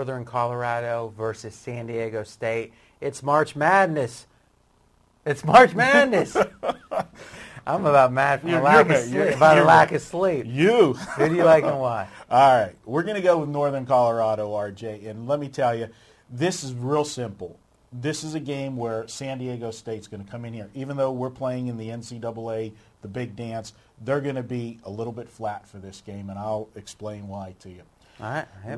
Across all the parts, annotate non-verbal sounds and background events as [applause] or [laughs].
Northern Colorado versus San Diego State. It's March Madness. It's March Madness. [laughs] I'm about mad from You're- lack you're of sleep. You're- about a you're lack of sleep. You. Who do you like and why? [laughs] All right, we're going to go with Northern Colorado, RJ. And let me tell you, this is real simple. This is a game where San Diego State's going to come in here. Even though we're playing in the NCAA, the big dance, they're going to be a little bit flat for this game, and I'll explain why to you.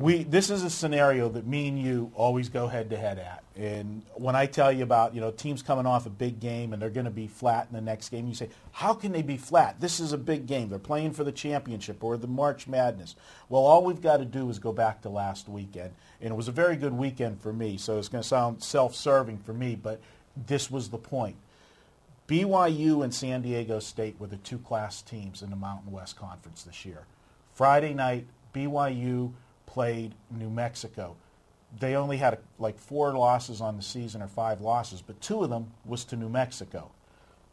We this is a scenario that me and you always go head to head at. And when I tell you about, you know, teams coming off a big game and they're going to be flat in the next game, you say, "How can they be flat? This is a big game. They're playing for the championship or the March Madness." Well, all we've got to do is go back to last weekend, and it was a very good weekend for me. So it's going to sound self-serving for me, but this was the point. BYU and San Diego State were the two class teams in the Mountain West Conference this year. Friday night, BYU played New Mexico. They only had like four losses on the season or five losses, but two of them was to New Mexico.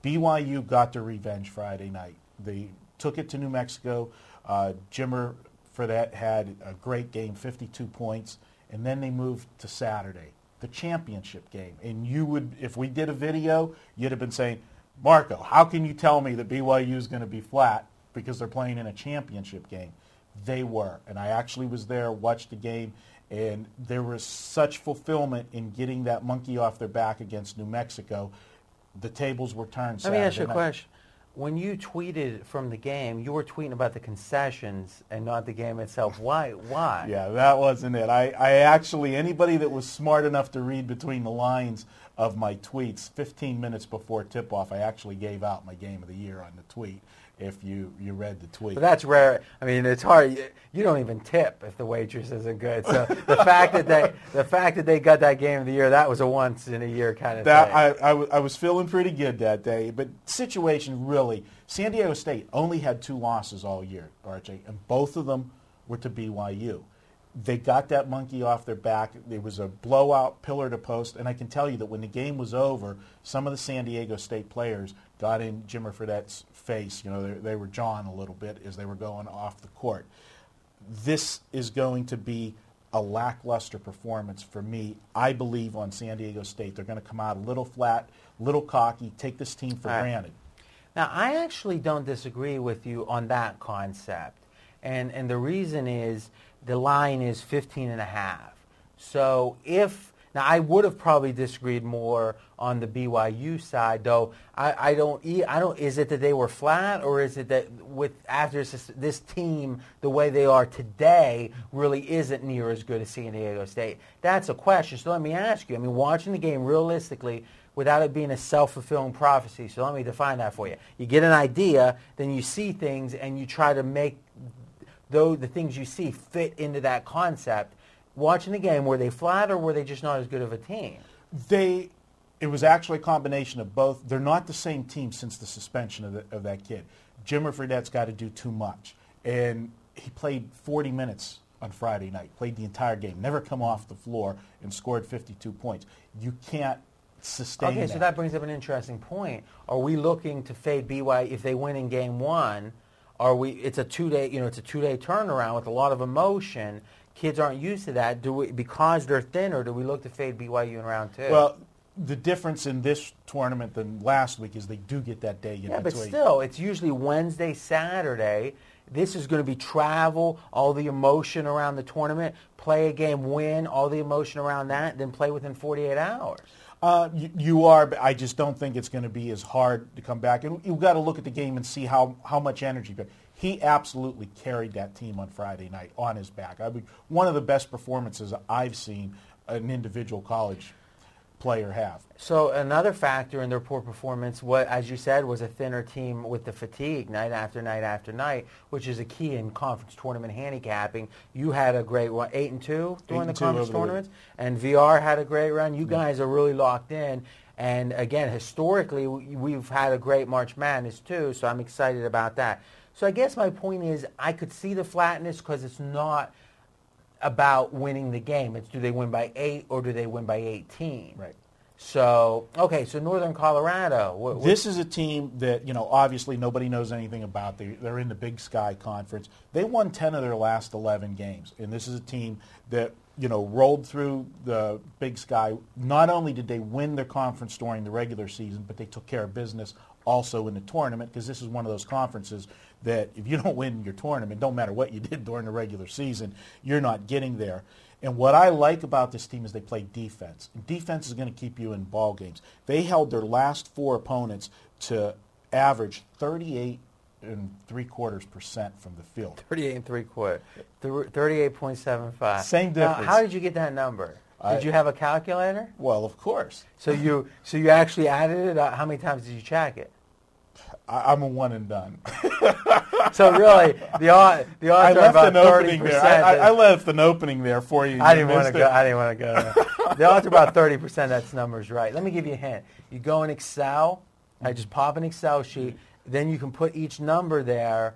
BYU got their revenge Friday night. They took it to New Mexico. Uh, Jimmer Fredette had a great game, 52 points, and then they moved to Saturday, the championship game. And you would, if we did a video, you'd have been saying, Marco, how can you tell me that BYU is going to be flat because they're playing in a championship game? They were, and I actually was there, watched the game, and there was such fulfillment in getting that monkey off their back against New Mexico. The tables were turned. Let me ask you a night. question. When you tweeted from the game, you were tweeting about the concessions and not the game itself. Why? Why? Yeah, that wasn't it. I, I actually, anybody that was smart enough to read between the lines of my tweets, 15 minutes before tip-off, I actually gave out my game of the year on the tweet. If you, you read the tweet, But that's rare. I mean, it's hard. You- You don't even tip if the waitress isn't good. So the [laughs] fact that they, the fact that they got that game of the year, that was a once in a year kind of that thing. I was feeling pretty good that day. But situation really, San Diego State only had two losses all year, RJ, and both of them were to BYU. They got that monkey off their back. It was a blowout, pillar to post, and I can tell you that when the game was over, some of the San Diego State players got in Jimmer Fredette's face. You know, they, they were jawing a little bit as they were going off the court this is going to be a lackluster performance for me. I believe on San Diego State. They're going to come out a little flat, little cocky, take this team for right. granted. Now, I actually don't disagree with you on that concept. And, and the reason is the line is 15 and a half. So if, now I would have probably disagreed more on the BYU side, though I, I don't, I don't, is it that they were flat or is it that with, after this, this team, the way they are today really isn't near as good as San Diego State? That's a question. So let me ask you, I mean, watching the game realistically, without it being a self-fulfilling prophecy. So let me define that for you. You get an idea, then you see things, and you try to make though the things you see fit into that concept. Watching the game, were they flat or were they just not as good of a team? They, it was actually a combination of both. They're not the same team since the suspension of, the, of that kid. Jimmer Fredette's got to do too much, and he played 40 minutes on Friday night. Played the entire game, never come off the floor, and scored 52 points. You can't sustain Okay, so that brings up an interesting point. Are we looking to fade BYU if they win in game one? Are we? It's a two day, you know, it's a two day turnaround with a lot of emotion. Kids aren't used to that. Do we because they're thinner? Do we look to fade BYU in round two? Well, the difference in this tournament than last week is they do get that day in Yeah, but still, it's usually Wednesday, Saturday. This is going to be travel, all the emotion around the tournament, play a game, win, all the emotion around that, then play within 48 hours. Uh, you, you are, but I just don't think it's going to be as hard to come back. And you've got to look at the game and see how, how much energy. He absolutely carried that team on Friday night on his back. I mean, one of the best performances I've seen an individual college player have. So another factor in their poor performance, what as you said, was a thinner team with the fatigue night after night after night, which is a key in conference tournament handicapping. You had a great one, eight and two during the conference the tournaments, and VR had a great run. You guys are really locked in. And again, historically, we've had a great March Madness too, so I'm excited about that. So I guess my point is, I could see the flatness because it's not about winning the game. It's do they win by eight or do they win by 18? Right. So okay, so Northern Colorado. What, what- This is a team that, you know, obviously nobody knows anything about. They, they're in the Big Sky Conference. They won 10 of their last 11 games. And this is a team that, you know, rolled through the Big Sky. Not only did they win their conference during the regular season, but they took care of business also in the tournament because this is one of those conferences that if you [laughs] don't win your tournament, don't matter what you did during the regular season, you're not getting there. And what I like about this team is they play defense. Defense is going to keep you in ball games. They held their last four opponents to average 38 and three quarters percent from the field. 38 and three quarter. Thir- 38.75. Same Now, difference. how did you get that number? I- did you have a calculator? Well, of course. So you so you actually added it. Uh, how many times did you check it? I, I'm a one and done. [laughs] So really, the odd the I odds are left about an 30 opening there. I, I, I left an opening there for you. I didn't want to go. I didn't want to go. there. the odds are about [laughs] thirty percent. That's numbers right. Let me give you a hint. You go in Excel. I just pop an Excel sheet. Then you can put each number there,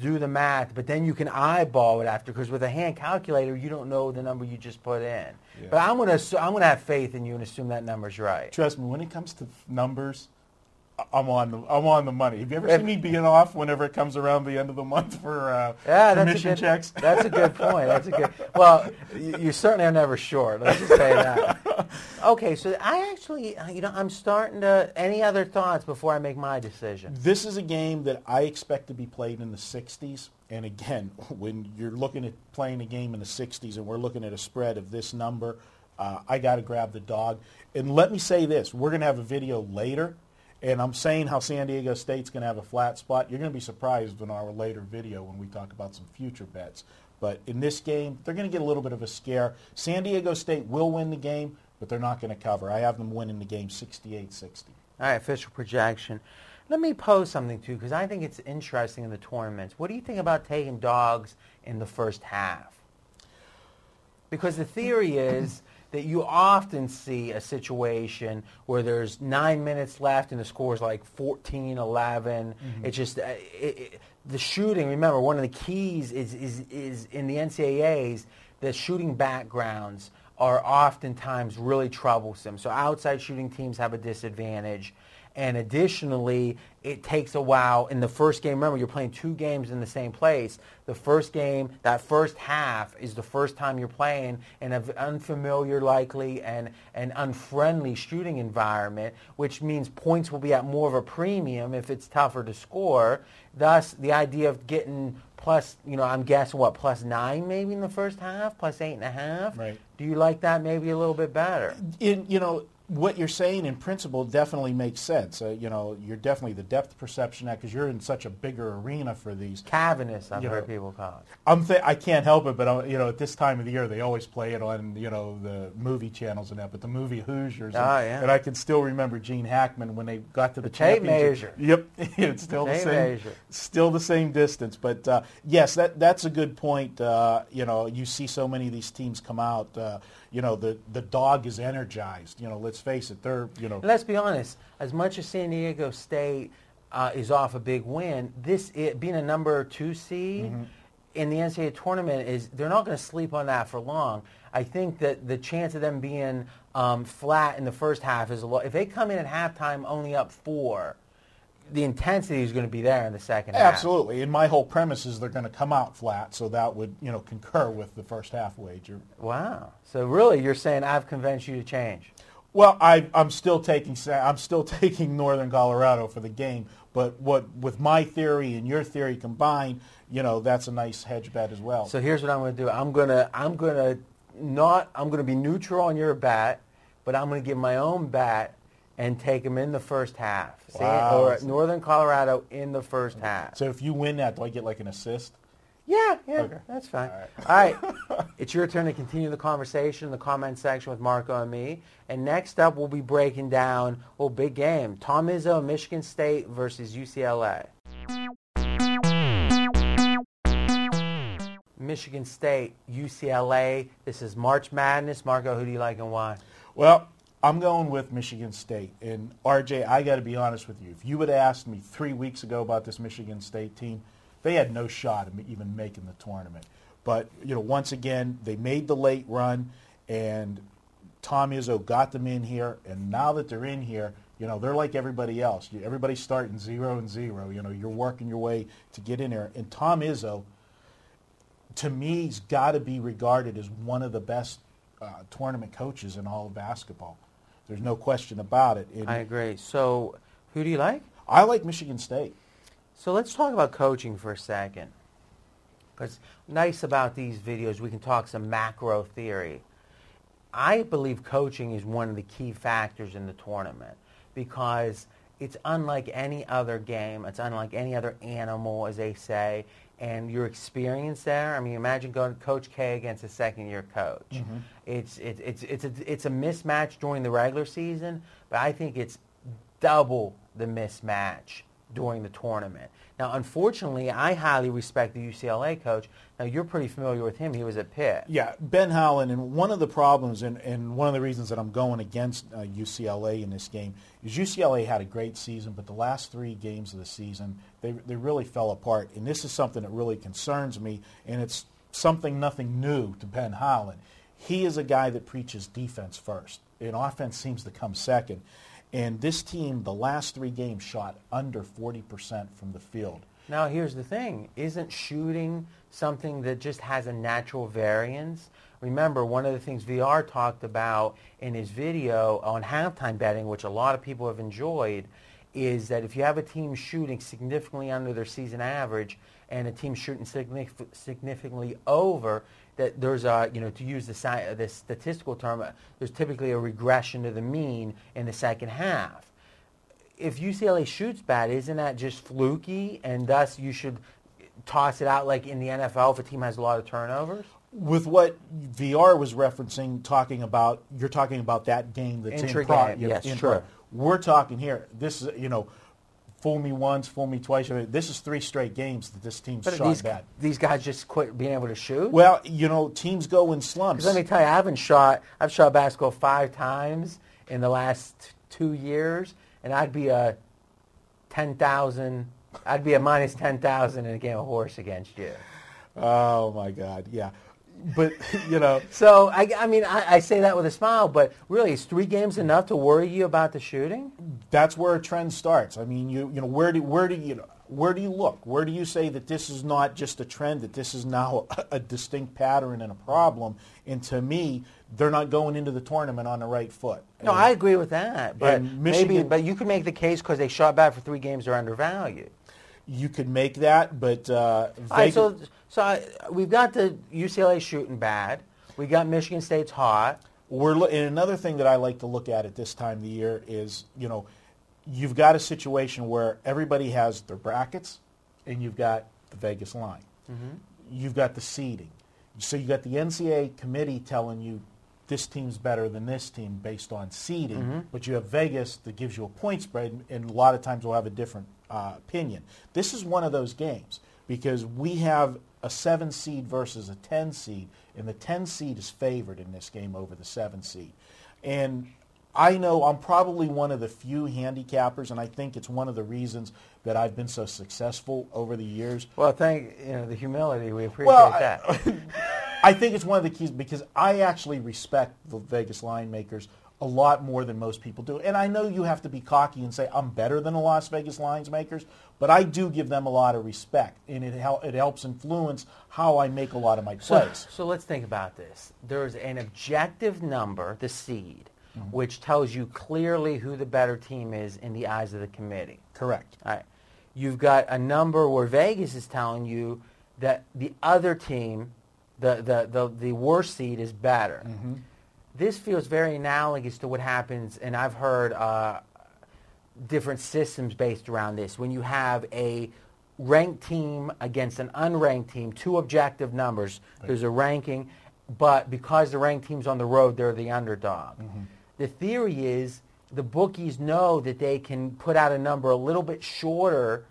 do the math, but then you can eyeball it after. Because with a hand calculator, you don't know the number you just put in. Yeah. But I'm gonna I'm gonna have faith in you and assume that number's right. Trust me, when it comes to numbers, I- I'm on the I'm on the money. Have you ever seen me being off whenever it comes around the end of the month for uh, Yeah, that's a commission good. checks? [laughs] That's a good point. That's a good. Well, you, you certainly are never short. Let's just say that. [laughs] Okay, so I actually, uh, you know, I'm starting to. Any other thoughts before I make my decision? This is a game that I expect to be played in the 60s. And again, [laughs] when you're looking at playing a game in the 60s and we're looking at a spread of this number, uh, I got to grab the dog. And let me say this. We're going to have a video later. And I'm saying how San Diego State's going to have a flat spot. You're going to be surprised in our later video when we talk about some future bets. But in this game, they're going to get a little bit of a scare. San Diego State will win the game, but they're not going to cover. I have them winning the game 68-60. All right, official projection. Let me pose something to you because I think it's interesting in the tournaments. What do you think about taking dogs in the first half? Because the theory is that you often see a situation where there's nine minutes left and the score is like 14, 11. It's just uh, it, it, the shooting. Remember, one of the keys is, is, is in the NCAAs, the shooting backgrounds are oftentimes really troublesome. So outside shooting teams have a disadvantage. And additionally, it takes a while. In the first game, remember, you're playing two games in the same place. The first game, that first half, is the first time you're playing in an unfamiliar, likely, and an unfriendly shooting environment, which means points will be at more of a premium if it's tougher to score. Thus, the idea of getting plus, you know, I'm guessing, what, plus nine maybe in the first half, plus eight and a half? Right. Do you like that maybe a little bit better? in you know what you're saying in principle definitely makes sense. Uh, you know, you're definitely the depth perception act because you're in such a bigger arena for these. Cavernous, I've heard know, people call it. I'm th- I can't help it, but uh, you know, at this time of the year, they always play it on you know the movie channels and that. But the movie Hoosiers, and, Oh, yeah. and I can still remember Gene Hackman when they got to the, The championship. measure. Yep, [laughs] it's still the Tape same, measure. still the same distance. But uh, yes, that that's a good point. Uh, you know, you see so many of these teams come out. You know, the the dog is energized. You know, let's face it, they're you know. Let's be honest. As much as San Diego State uh, is off a big win, this it, being a number two seed Mm-hmm. in the NCAA tournament is they're not going to sleep on that for long. I think that the chance of them being um, flat in the first half is a lot. If they come in at halftime only up four, the intensity is going to be there in the second half. Absolutely, and my whole premise is they're going to come out flat, so that would you know concur with the first half wager. Wow. So really, you're saying I've convinced you to change. Well, I, I'm still taking I'm still [laughs] taking Northern Colorado for the game, but what with my theory and your theory combined, you know that's a nice hedge bet as well. So here's what I'm going to do. I'm going to I'm going to not I'm going to be neutral on your bet, but I'm going to give my own bet and take them in the first half. See? Wow. Or Northern Colorado in the first half. So if you win that, do I get like an assist? Yeah, yeah, Okay. that's fine. All All right. [laughs] It's your turn to continue the conversation in the comment section with Marco and me. And next up, we'll be breaking down, well, big game. Tom Izzo, Michigan State versus UCLA. Michigan State, UCLA. This is March Madness. Marco, who do you like and why? Well, I'm going with Michigan State. And RJ, I got to be honest with you. If you would have asked me three weeks ago about this Michigan State team, they had no shot of even making the tournament. But you know, once again, they made the late run, and Tom Izzo got them in here. And now that they're in here, you know, they're like everybody else. Everybody's starting zero and zero. You know, you're working your way to get in there. And Tom Izzo, to me, has got to be regarded as one of the best uh, tournament coaches in all of basketball. There's no question about it. And I agree. So, who do you like? I like Michigan State. So let's talk about coaching for a second. Because nice about these videos, we can talk some macro theory. I believe coaching is one of the key factors in the tournament because it's unlike any other game. It's unlike any other animal, as they say. And your experience there, I mean, imagine going Coach K against a second-year coach. Mm-hmm. It's, it's, it's, it's, a, it's a mismatch during the regular season, but I think it's double the mismatch during the tournament. Now, unfortunately, I highly respect the UCLA coach. Now, you're pretty familiar with him. He was at Pitt. Yeah, Ben Howland, and one of the problems and, and one of the reasons that I'm going against uh, UCLA in this game is UCLA had a great season, but the last three games of the season, they, they really fell apart. And this is something that really concerns me, and it's something nothing new to Ben Howland. He is a guy that preaches defense first, and offense seems to come second. And this team, the last three games, shot under 40% from the field. Now, here's the thing. Isn't shooting something that just has a natural variance? Remember, one of the things VR talked about in his video on halftime betting, which a lot of people have enjoyed, is that if you have a team shooting significantly under their season average and a team shooting significantly over, that there's a, you know, to use the, the statistical term, uh, there's typically a regression to the mean in the second half. If UCLA shoots bad, isn't that just fluky, and thus you should toss it out like in the NFL if a team has a lot of turnovers? With what VR was referencing, talking about, you're talking about that game that's Intra in pro, game, yes, pro. We're talking here. This is, you know, fool me once, fool me twice. This is three straight games that this team's But shot these, bad. these guys just quit being able to shoot? Well, you know, teams go in slumps. let me tell you, I haven't shot. I've shot basketball five times in the last two years, and I'd be a ten thousand. I'd be a minus ten thousand in a game of horse against you. Oh my God, yeah. But [laughs] you know, So I, I mean, I, I say that with a smile, but really, is three games enough to worry you about the shooting? that's where a trend starts. I mean, you you know, where do where do you where do you look? Where do you say that this is not just a trend? That this is now a, [laughs] a distinct pattern and a problem? And to me, they're not going into the tournament on the right foot. No, And- I agree with that, but And maybe, Michigan- but you could make the case because they shot bad for three games, they're undervalued. You could make that, but uh, All right, so so I, we've got the UCLA shooting bad. We got Michigan State's hot. we're lo- and another thing that I like to look at at this time of the year is you know you've got a situation where everybody has their brackets and you've got the Vegas line. You've got the seeding. So you got the NCAA committee telling you this team's better than this team based on seeding, but you have Vegas that gives you a point spread, and a lot of times will have a different uh, opinion. This is one of those games because we have a seven seed versus a ten seed, and the ten seed is favored in this game over the seven seed. And I know I'm probably one of the few handicappers, and I think it's one of the reasons that I've been so successful over the years. Well, thank you know the humility. We appreciate Well, I- that. [laughs] I think it's one of the keys because I actually respect the Vegas line makers a lot more than most people do. And I know you have to be cocky and say I'm better than the Las Vegas lines makers, but I do give them a lot of respect, and it, hel- it helps influence how I make a lot of my So, plays. so let's think about this. There's an objective number, the seed, Mm-hmm. which tells you clearly who the better team is in the eyes of the committee. Correct. All right. You've got a number where Vegas is telling you that the other team, the, the, the, the worst seed, is better. This feels very analogous to what happens, and I've heard uh, different systems based around this. When you have a ranked team against an unranked team, two objective numbers. There's a ranking, but because the ranked team's on the road, they're the underdog. The theory is the bookies know that they can put out a number a little bit shorter,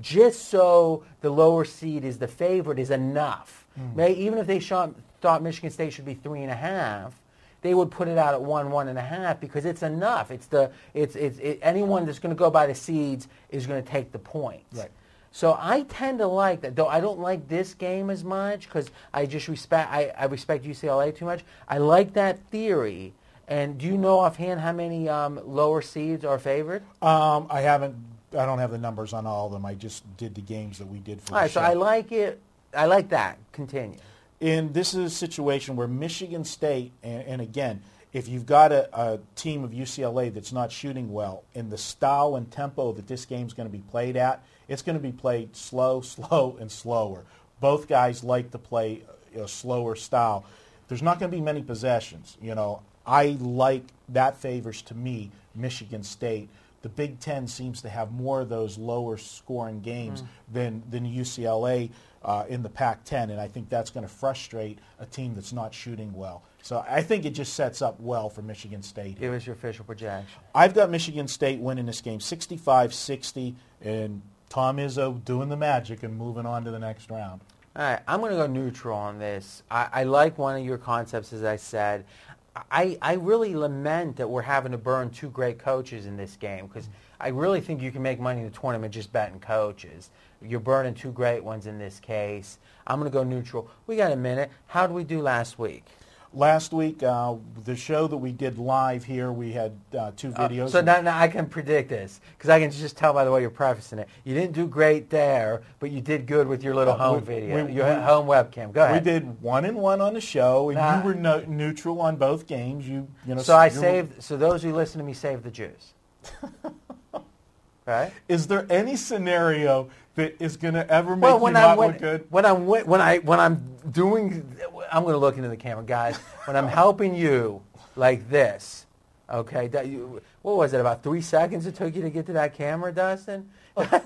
just so the lower seed is the favorite is enough. May, even if they shot, thought Michigan State should be three and a half, they would put it out at one, one and a half because it's enough. It's the it's it's it, anyone that's going to go by the seeds is going to take the points. Right. So I tend to like that, though I don't like this game as much because I just respect I, I respect UCLA too much. I like that theory. And do you know offhand how many um, lower seeds are favored? Um, I haven't. I don't have the numbers on all of them. I just did the games that we did for All right, so. I like it. I like that. Continue. And this is a situation where Michigan State, and, and again, if you've got a, a team of UCLA that's not shooting well, in the style and tempo that this game's going to be played at, it's going to be played slow, [laughs] slow, and slower. Both guys like to play a slower style. There's not going to be many possessions. You know, I like that favors to me Michigan State. The Big Ten seems to have more of those lower scoring games mm. than than UCLA uh, in the Pac-10, and I think that's going to frustrate a team that's not shooting well. So I think it just sets up well for Michigan State. Give us your official projection. I've got Michigan State winning this game 65-60, and Tom Izzo doing the magic and moving on to the next round. All right, I'm going to go neutral on this. I, I like one of your concepts, as I said. I, I really lament that we're having to burn two great coaches in this game because I really think you can make money in the tournament just betting coaches. You're burning two great ones in this case. I'm going to go neutral. We got a minute. How did we do last week? Last week, uh, the show that we did live here, we had uh, two Uh, videos. so now, now I can predict this because I can just tell by the way you're prefacing it. You didn't do great there, but you did good with your little Uh, home we- video, we- your we- home webcam. Go ahead. we did one and one on the show, and Nah. you were no, neutral on both games. You, you know. So I saved. So those who listen to me save the Jews. [laughs] right. Is there any scenario that is going to ever make Well, you when not I when, look good? when I'm when I when I'm doing, I'm going to look into the camera, guys. When I'm helping you like this, okay? That you, what was it? About three seconds it took you to get to that camera, Dustin. [laughs] I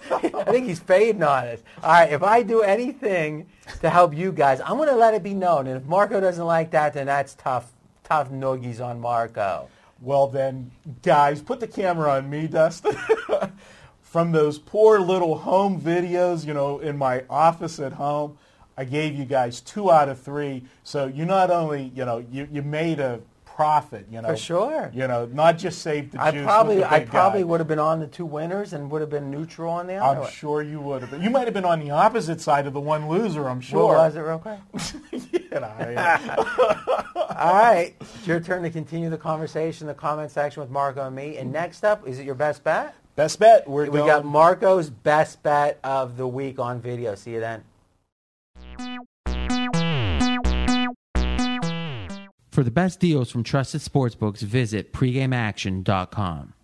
think he's fading on us. All right, if I do anything to help you guys, I'm going to let it be known. And if Marco doesn't like that, then that's tough, tough noogies on Marco. Well, then, guys, put the camera on me, Dustin. [laughs] From those poor little home videos, you know, in my office at home, I gave you guys two out of three. So you not only, you know, you, you made a profit, you know. For sure. You know, not just saved the I juice probably, the I probably guy. would have been on the two winners and would have been neutral on the other. I'm sure you would have been. You might have been on the opposite side of the one loser, I'm sure. What was it, real quick? You know, yeah. All right, it's your turn to continue the conversation in the comment section with Marco and me. And next up, is it your best bet? Best bet. We're We going, got Marco's best bet of the week on video. See you then. For the best deals from trusted sportsbooks, visit pregameaction.com.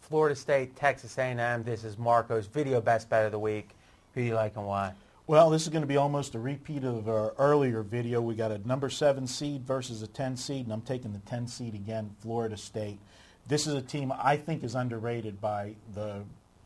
Florida State, Texas A&M. This is Marco's video best bet of the week. Who do you like and why? Well, this is going to be almost a repeat of our earlier video. We got a number seven seed versus a 10 seed, and I'm taking the 10 seed again, Florida State. This is a team I think is underrated by the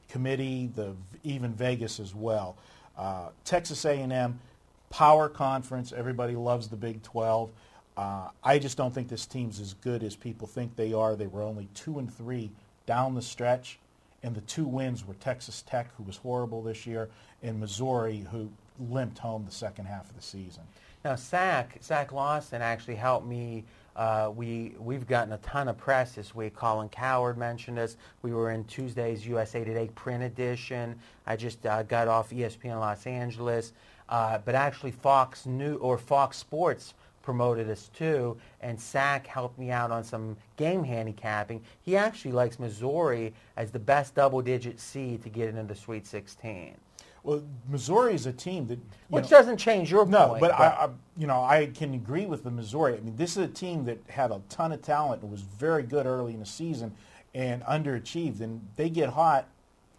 committee, the even Vegas as well. Uh, Texas A&M, power conference. Everybody loves the Big 12. Uh, I just don't think this team's as good as people think they are. They were only two and three down the stretch and the two wins were Texas Tech, who was horrible this year, and Missouri, who limped home the second half of the season. Now, Zach, Zach Lawson actually helped me. Uh, we, we've gotten a ton of press this week. Colin Cowherd mentioned us. We were in Tuesday's USA Today print edition. I just uh, got off ESPN Los Angeles. Uh, but actually Fox New or Fox Sports promoted us too, and Zach helped me out on some game handicapping. He actually likes Missouri as the best double-digit seed to get into the Sweet 16, Well, Missouri is a team that which know, doesn't change your no, point. but I, I, you know, I can agree with the Missouri. I mean, this is a team that had a ton of talent and was very good early in the season and underachieved, and they get hot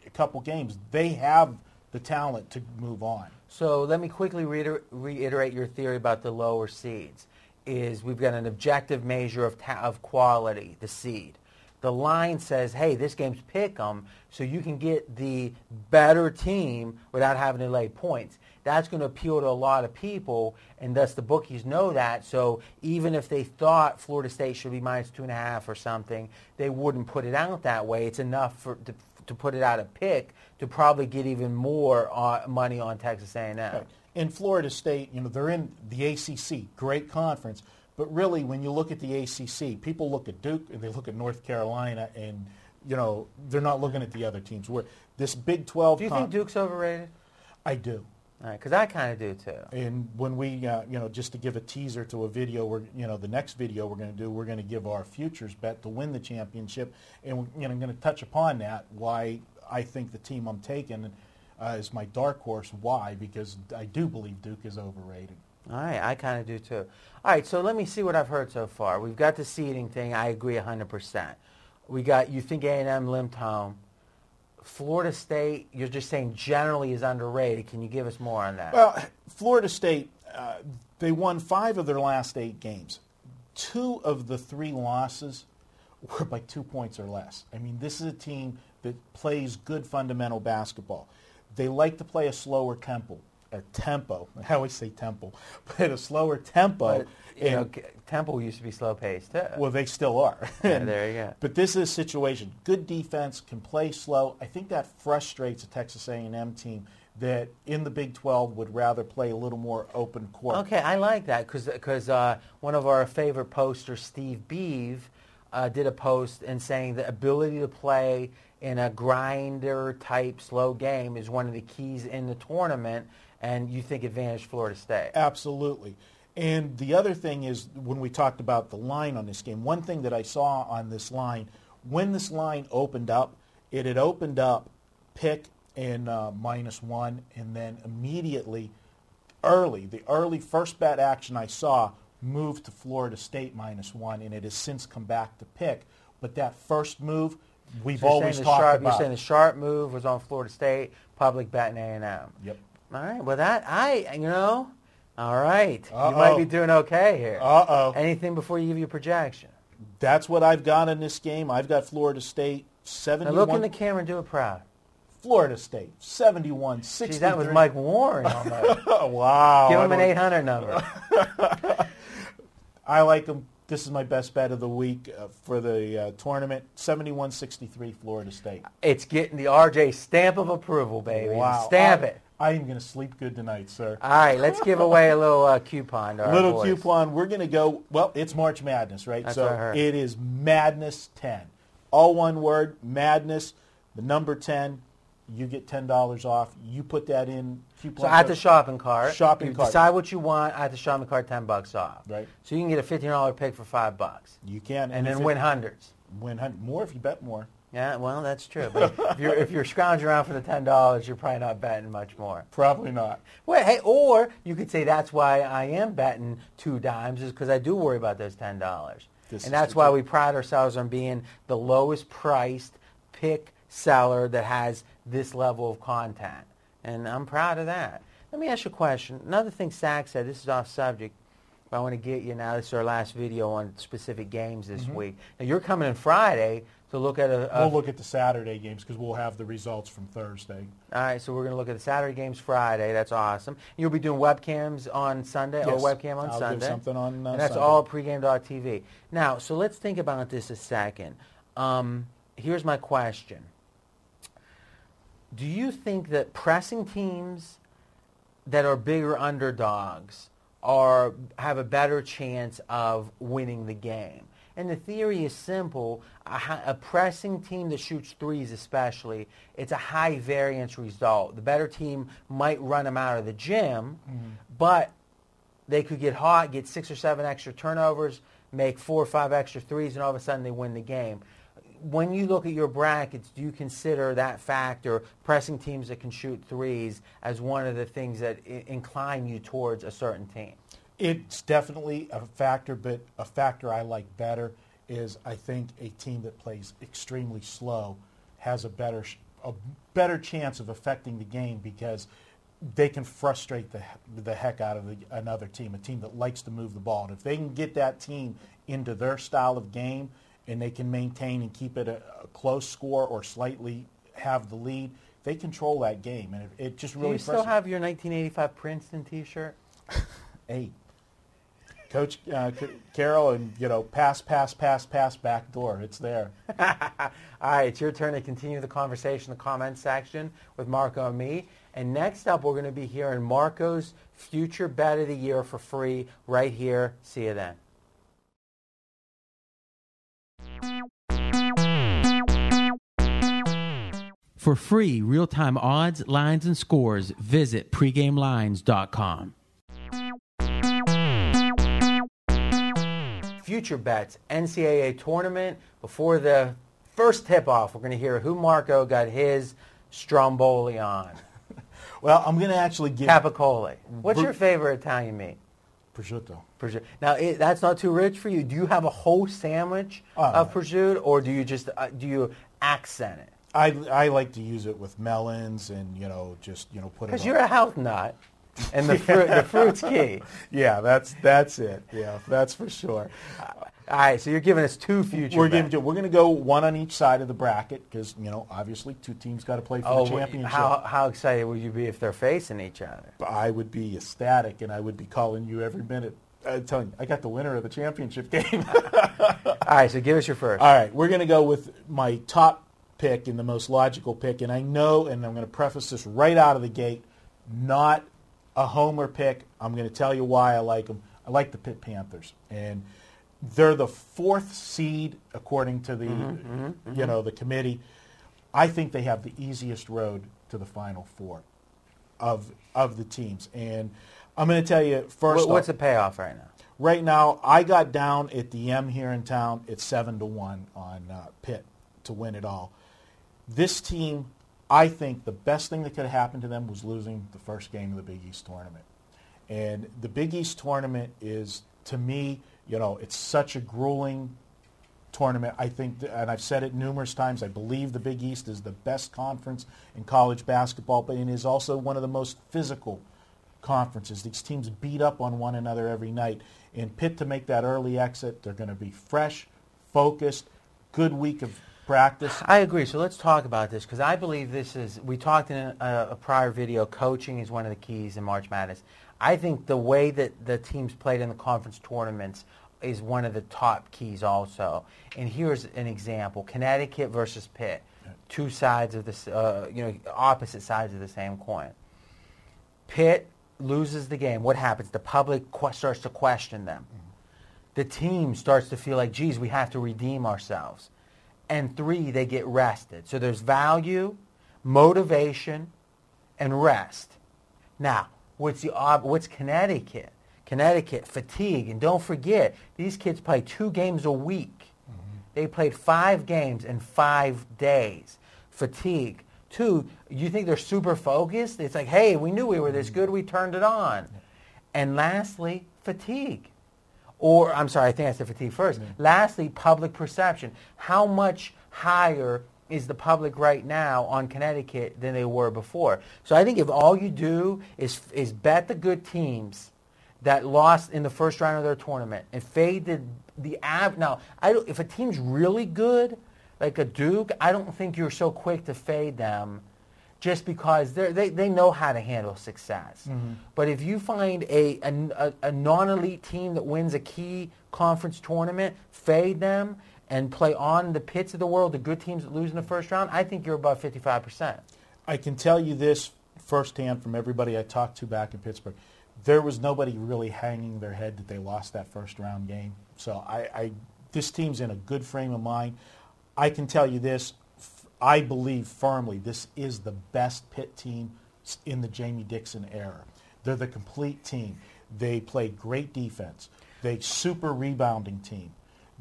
a couple games. They have the talent to move on. So let me quickly reiter- reiterate your theory about the lower seeds. Is we've got an objective measure of, ta- of quality, the seed. The line says, hey, this game's pick 'em, so you can get the better team without having to lay points. That's going to appeal to a lot of people, and thus the bookies know that. So even if they thought Florida State should be minus two and a half or something, they wouldn't put it out that way. It's enough for to, to put it out a pick to probably get even more uh, money on Texas A&M. In Florida State, you know, they're in the ACC, great conference. But really, when you look at the ACC, people look at Duke and they look at North Carolina, and you know they're not looking at the other teams. Where this Big 12, Do you think Duke's overrated? I do. Because I kind of do too. And when we, uh, you know, just to give a teaser to a video, we're, you know, the next video we're going to do, we're going to give our futures bet to win the championship, and you know, I'm going to touch upon that. Why I think the team I'm taking uh, is my dark horse. Why? Because I do believe Duke is overrated. All right, I kind of do too. All right, so let me see what I've heard so far. We've got the seeding thing. I agree 100%. We got, you think A&M limped home. Florida State, you're just saying generally is underrated. Can you give us more on that? Well, Florida State, uh, they won five of their last eight games. Two of the three losses were by two points or less. I mean, this is a team that plays good fundamental basketball. They like to play a slower tempo. A tempo. [laughs] I always say tempo, [laughs] but a slower tempo. but, you know, Temple used to be slow paced too. well, they still are. [laughs] Yeah, there you go. But this is a situation. Good defense can play slow. I think that frustrates a Texas A&M team that in the Big 12 would rather play a little more open court. Okay, I like that because uh, one of our favorite posters, Steve Beeve, uh, did a post and saying the ability to play in a grinder type slow game is one of the keys in the tournament, and you think advantage Florida State. Absolutely. And the other thing is when we talked about the line on this game, one thing that I saw on this line, when this line opened up, it had opened up pick in uh, minus one, and then immediately, early, the early first bet action I saw moved to Florida State minus one, and it has since come back to pick. But that first move, we've So always talked sharp, about. You're saying the sharp move was on Florida State, public betting A&M. Yep. All right. Well, that I you know, all right. You might be doing okay here. Uh-oh. Anything before you give your projection? That's what I've got in this game. I've got Florida State Now 71. look in the camera and do it proud. Florida State 71 Geez, 63. that was Mike Warren almost. Oh, [laughs] wow. Give I him an don't- 800 number. [laughs] I like them. This is my best bet of the week uh, for the uh, tournament. 71-63 Florida State. It's getting the RJ stamp of approval, baby. Wow. Stamp I, it. I am going to sleep good tonight, sir. All right, let's give away a little uh, coupon Little boys. coupon. We're going to go. Well, it's March Madness, right? That's so what I heard. it is Madness 10. All one word, Madness. The number 10. You get ten dollars off. You put that in coupon. So at the shopping cart, Shopping you cart. decide what you want. At the shopping cart, ten bucks off. Right. So you can get a fifteen dollar pick for five bucks, you can and if then win hundreds. win hun- more if you bet more. Yeah, well, that's true. But if you're if you're scrounging around for the ten dollars, you're probably not betting much more. Probably not. Well, hey, or you could say that's why I am betting two dimes is because I do worry about those ten dollars, and that's why we pride ourselves on being the lowest priced pick seller that has this level of content, and I'm proud of that. Let me ask you a question. Another thing Zach said. This is off subject. But I want to get you now. This is our last video on specific games this mm-hmm. week. Now you're coming in Friday to look at a. a We'll look at the Saturday games because we'll have the results from Thursday. All right, so we're going to look at the Saturday games Friday. That's awesome. You'll be doing webcams on Sunday Yes. or webcam on I'll do Sunday. something on, uh, and that's Sunday. all pregame.tv. Now, so let's think about this a second. Um, here's my question. Do you think that pressing teams that are bigger underdogs are have a better chance of winning the game? And the theory is simple. A, a pressing team that shoots threes especially, it's a high variance result. The better team might run them out of the gym, mm-hmm. but they could get hot, get six or seven extra turnovers, make four or five extra threes, and all of a sudden they win the game. When you look at your brackets, do you consider that factor, pressing teams that can shoot threes, as one of the things that I- incline you towards a certain team? It's definitely a factor, but a factor I like better is I think a team that plays extremely slow has a better a better chance of affecting the game because they can frustrate the the heck out of the, another team, a team that likes to move the ball. And if they can get that team into their style of game and they can maintain and keep it a, a close score or slightly have the lead, they control that game, and it, it just Do you still have your 1985 Princeton T-shirt? Hey, Coach uh, Carril, and you know, pass, pass, pass, pass, back door. It's there. [laughs] All right, it's your turn to continue the conversation the comment section with Marco and me. And next up, we're going to be hearing Marco's future bet of the year for free right here. See you then. For free real-time odds, lines, and scores, visit pregamelines.com. Future bets, NCAA tournament. Before the first tip-off, we're going to hear who Marco got his Stromboli on. [laughs] Well, I'm going to actually give Capicoli. What's your favorite Italian meat? prosciutto. Prosciutto. Now, it, that's not too rich for you. Do you have a whole sandwich Oh, of prosciutto, or do you just uh, do you accent it? I, I like to use it with melons and you know just you know put it. Because you're a health nut, and the fruit the fruit's key. [laughs] yeah, that's that's it. Yeah, that's for sure. All right, so you're giving us two future. We're giving we're going to go one on each side of the bracket because you know obviously two teams got to play for Oh, the championship. how how excited would you be if they're facing each other? I would be ecstatic and I would be calling you every minute. uh, telling you, I got the winner of the championship game. [laughs] All right, so give us your first. All right, we're going to go with my top pick and the most logical pick. And I know, and I'm going to preface this right out of the gate, not a homer pick. I'm going to tell you why I like them. I like the Pitt Panthers, and they're the fourth seed according to the mm-hmm, mm-hmm, you know mm-hmm. the committee. I think they have the easiest road to the Final Four of of the teams, and I'm going to tell you first. What- what's the payoff right now? Right now, I got down at the M here in town. It's seven to one on uh, Pitt to win it all. This team, I think the best thing that could have happened to them was losing the first game of the Big East tournament. And the Big East tournament is, to me, you know, it's such a grueling tournament. I think, and I've said it numerous times, I believe the Big East is the best conference in college basketball, but it is also one of the most physical conferences. These teams beat up on one another every night. And Pitt to make that early exit, they're going to be fresh, focused, good week of practice. I agree. So let's talk about this because I believe this is. We talked in a, a prior video. Coaching is one of the keys in March Madness. I think the way that the teams played in the conference tournaments is one of the top keys also. And here's an example: Connecticut versus Pitt, two sides of this, uh, you know, opposite sides of the same coin. Pitt loses the game. What happens? The public starts to question them. The team starts to feel like, geez, we have to redeem ourselves. And three, they get rested. So there's value, motivation, and rest. Now, what's the what's Connecticut? Connecticut fatigue, and don't forget these kids play two games a week. Mm-hmm. They played five games in five days. Fatigue. Two, you think they're super focused? It's like, hey, we knew we were this mm-hmm. good, we turned it on. And lastly, fatigue. Or, I'm sorry, I think I said fatigue first. Mm-hmm. Lastly, public perception. How much higher is the public right now on Connecticut than they were before? So I think if all you do is, is bet the good teams that lost in the first round of their tournament and fade the, the av- Now, I don't, if a team's really good, like a Duke, I don't think you're so quick to fade them just because they they know how to handle success. Mm-hmm. But if you find a, a, a non-elite team that wins a key conference tournament, fade them and play on the Pitts of the world, the good teams that lose in the first round, I think you're above 55%. I can tell you this firsthand from everybody I talked to back in Pittsburgh. There was nobody really hanging their head that they lost that first round game. So I, I this team's in a good frame of mind. I can tell you this. I believe firmly this is the best Pitt team in the Jamie Dixon era. They're the complete team. They play great defense. They super rebounding team.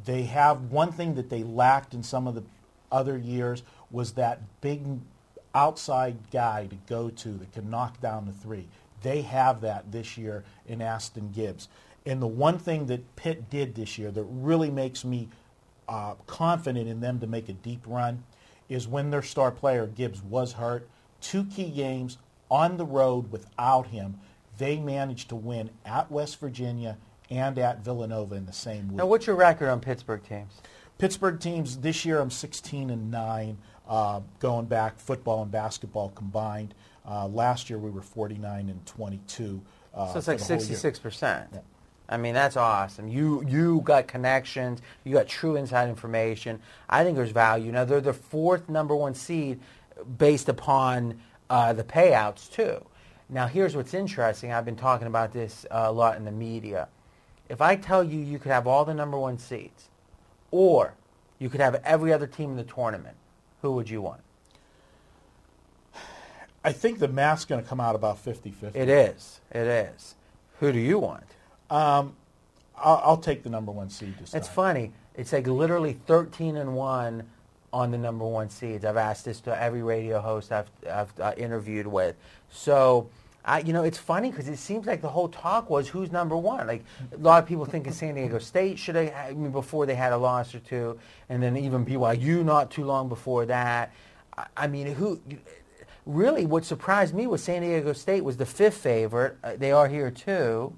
They have one thing that they lacked in some of the other years was that big outside guy to go to that can knock down the three. They have that this year in Ashton Gibbs. And the one thing that Pitt did this year that really makes me uh, confident in them to make a deep run is when their star player Gibbs was hurt. Two key games on the road without him, they managed to win at West Virginia and at Villanova in the same week. Now, what's your record on Pittsburgh teams? Pittsburgh teams this year, I'm 16 and nine, uh, going back football and basketball combined. Uh, last year we were 49 and 22. Uh, So it's like the whole year. 66 percent. Yeah. I mean, that's awesome. You you got connections. You got true inside information. I think there's value. Now they're the fourth number one seed, based upon uh, the payouts too. Now here's what's interesting. I've been talking about this uh, a lot in the media. If I tell you you could have all the number one seeds, or you could have every other team in the tournament, who would you want? I think the math's going to come out about 50-50. It is. It is. Who do you want? Um, I'll, I'll take the number one seed this It's time. funny. It's like literally 13 and 1 on the number one seeds. I've asked this to every radio host I've, I've uh, interviewed with. So, I, you know, it's funny because it seems like the whole talk was who's number one. Like a lot of people think San Diego State should have, I mean, before they had a loss or two, and then even BYU not too long before that. I, I mean, who? Really, what surprised me was San Diego State was the fifth favorite. Uh, they are here too.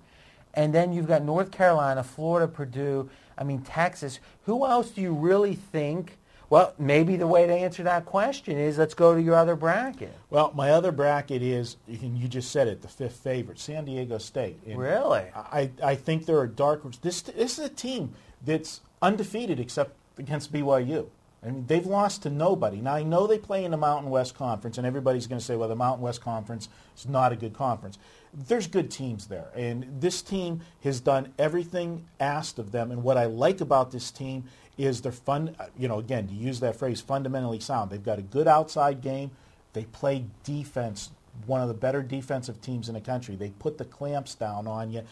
And then you've got North Carolina, Florida, Purdue, I mean, Texas. Who else do you really think? Well, maybe the way to answer that question is let's go to your other bracket. Well, my other bracket is, and you just said it, the fifth favorite, San Diego State. And Really? I, I think they're a dark. This, this is a team that's undefeated except against BYU. I mean, they've lost to nobody. Now, I know they play in the Mountain West Conference, and everybody's going to say, well, the Mountain West Conference is not a good conference. There's good teams there, and this team has done everything asked of them. And what I like about this team is they're fun, you know, again, to use that phrase, fundamentally sound. They've got a good outside game. They play defense, one of the better defensive teams in the country. They put the clamps down on you.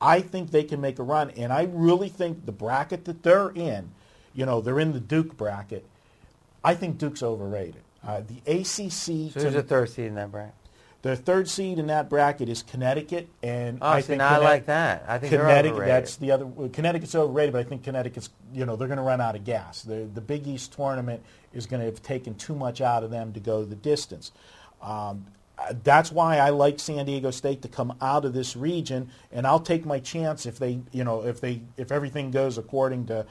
I think they can make a run, and I really think the bracket that they're in, you know, they're in the Duke bracket. I think Duke's overrated. Uh, the ACC, So who's the third seed in that bracket? the third seed in that bracket is Connecticut, and Oh, I see, think I like that. I think Connecticut. That's the other. well, Connecticut's overrated, but I think Connecticut's. You know, they're going to run out of gas. The the Big East tournament is going to have taken too much out of them to go the distance. Um, uh, that's why I like San Diego State to come out of this region, and I'll take my chance if they, you know, if they, if everything goes according to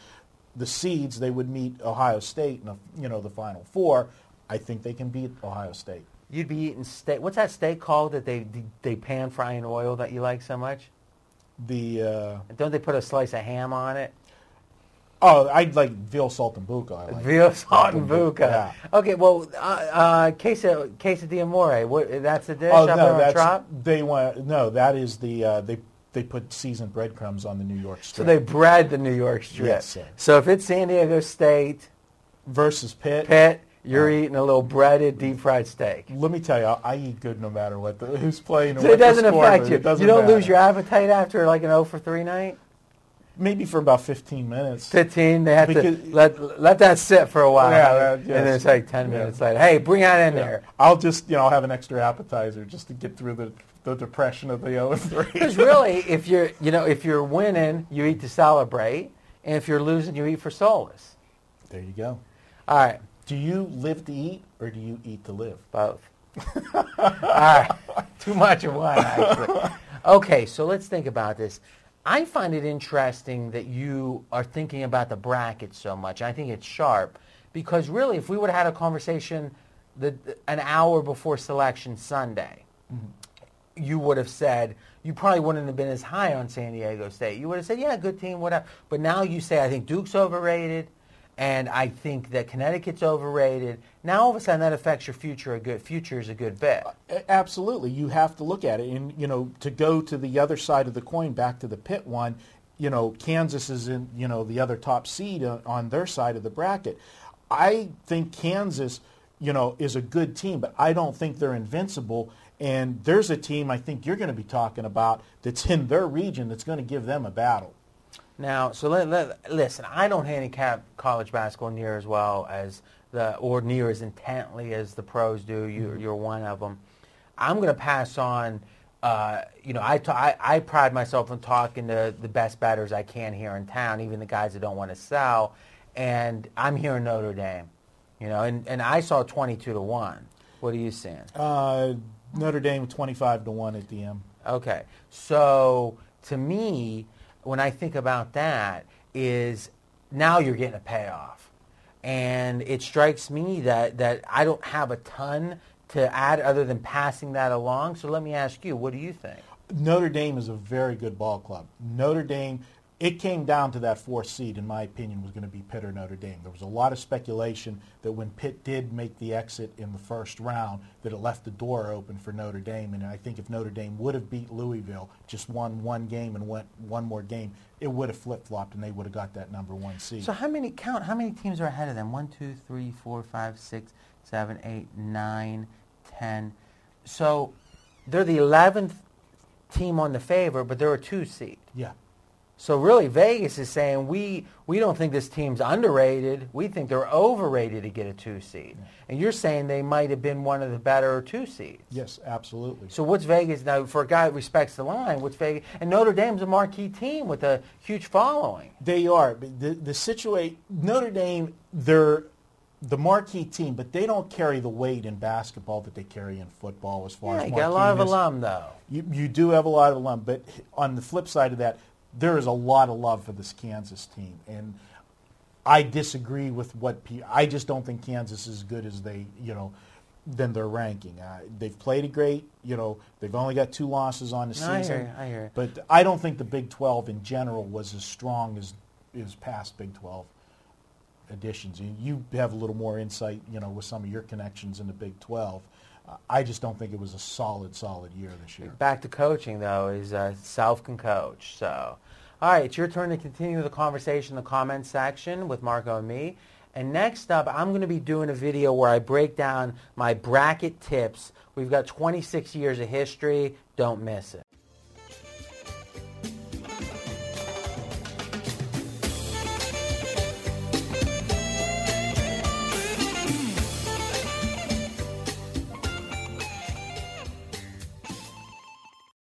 the seeds, they would meet Ohio State in, the, you know, the Final Four. I think they can beat Ohio State. You'd be eating steak. What's that steak called that they they pan fry in oil that you like so much? The uh, don't they put a slice of ham on it? oh, I'd like veal saltimbocca. I like Veal saltimbocca. Yeah. Okay, well, uh, uh, queso, quesadilla more. What, that's the dish Oh up no, on that's top? they want no. That is the uh, they they put seasoned breadcrumbs on the New York So they bred the New York strip. Yes, sir. So if it's San Diego State, versus Pitt. Pitt, you're uh, eating a little breaded, deep fried steak. Let me tell you, I, I eat good no matter what the, [laughs] who's playing. or So it doesn't affect you. It doesn't you don't matter. lose your appetite after like an 0 for 3 night? Maybe for about 15 minutes. 15, they have Because- to let, let that sit for a while. Yeah, that- And then it's like 10 Yeah. minutes later. Hey, bring that in Yeah. there. I'll just you know I'll have an extra appetizer just to get through the, the depression of the 0 [laughs] 3. Because really, if you're, you know, if you're winning, you eat to celebrate. And if you're losing, you eat for solace. there you go. All right. Do you live to eat or do you eat to live? Both. All right. [laughs] Too much of one, actually. [laughs] Okay, so let's think about this. I find it interesting that you are thinking about the bracket so much. I think it's sharp because really, if we would have had a conversation the, an hour before selection Sunday, mm-hmm. you would have said you probably wouldn't have been as high on San Diego State. You would have said, yeah, good team, whatever. But now you say, I think Duke's overrated, and I think that Connecticut's overrated. Now all of a sudden that affects your future a good future is a good bet. Absolutely, you have to look at it, and you know, to go to the other side of the coin, back to the Pitt one. You know, Kansas is in you know the other top seed on, on their side of the bracket. I think Kansas, you know, is a good team, but I don't think they're invincible. And there's a team I think you're going to be talking about that's in their region that's going to give them a battle. Now, so let, let, listen, I don't handicap college basketball near as well as the, or near as intently as the pros do. You, You're one of them. I'm going to pass on, uh, you know, I, ta- I, I pride myself on talking to the best batters I can here in town, even the guys that don't want to sell. And I'm here in Notre Dame, you know, and, and I saw 22 to 1. What are you seeing? Uh, Notre Dame 25 to one at the end. Okay. So to me, when I think about that, is now you're getting a payoff. And it strikes me that, that I don't have a ton to add other than passing that along. So let me ask you, what do you think? Notre Dame is a very good ball club. Notre Dame, it came down to that fourth seed, in my opinion, was going to be Pitt or Notre Dame. There was a lot of speculation that when Pitt did make the exit in the first round, that it left the door open for Notre Dame. And I think if Notre Dame would have beat Louisville, just won one game and went one more game, it would have flip-flopped and they would have got that number one seed. So how many count? How many teams are ahead of them? One, two, three, four, five, six, seven, eight, nine, ten. So they're the eleventh team on the favor, but they're a two seed. yeah. So really, Vegas is saying we we don't think this team's underrated. We think they're overrated to get a two seed. And you're saying they might have been one of the better two seeds. Yes, absolutely. So what's Vegas now for a guy that respects the line? What's Vegas? And Notre Dame's a marquee team with a huge following. They are. But the the situation Notre Dame, they're the marquee team, but they don't carry the weight in basketball that they carry in football as far Yeah, as you got a lot of alum though. You, you do have a lot of alum, but on the flip side of that, there is a lot of love for this Kansas team, and I disagree with what P- I just don't think Kansas is as good as they, you know, than their ranking. Uh, they've played it great, you know. They've only got two losses on the No, I hear season, you, I hear but I don't think the Big 12 in general was as strong as is past Big 12 additions. You, you have a little more insight, you know, with some of your connections in the Big 12. Uh, I just don't think it was a solid, solid year this year. Back to coaching though is uh, Self can coach. So, all right, it's your turn to continue the conversation in the comments section with Marco and me. And next up, I'm going to be doing a video where I break down my bracket tips. We've got 26 years of history. Don't miss it.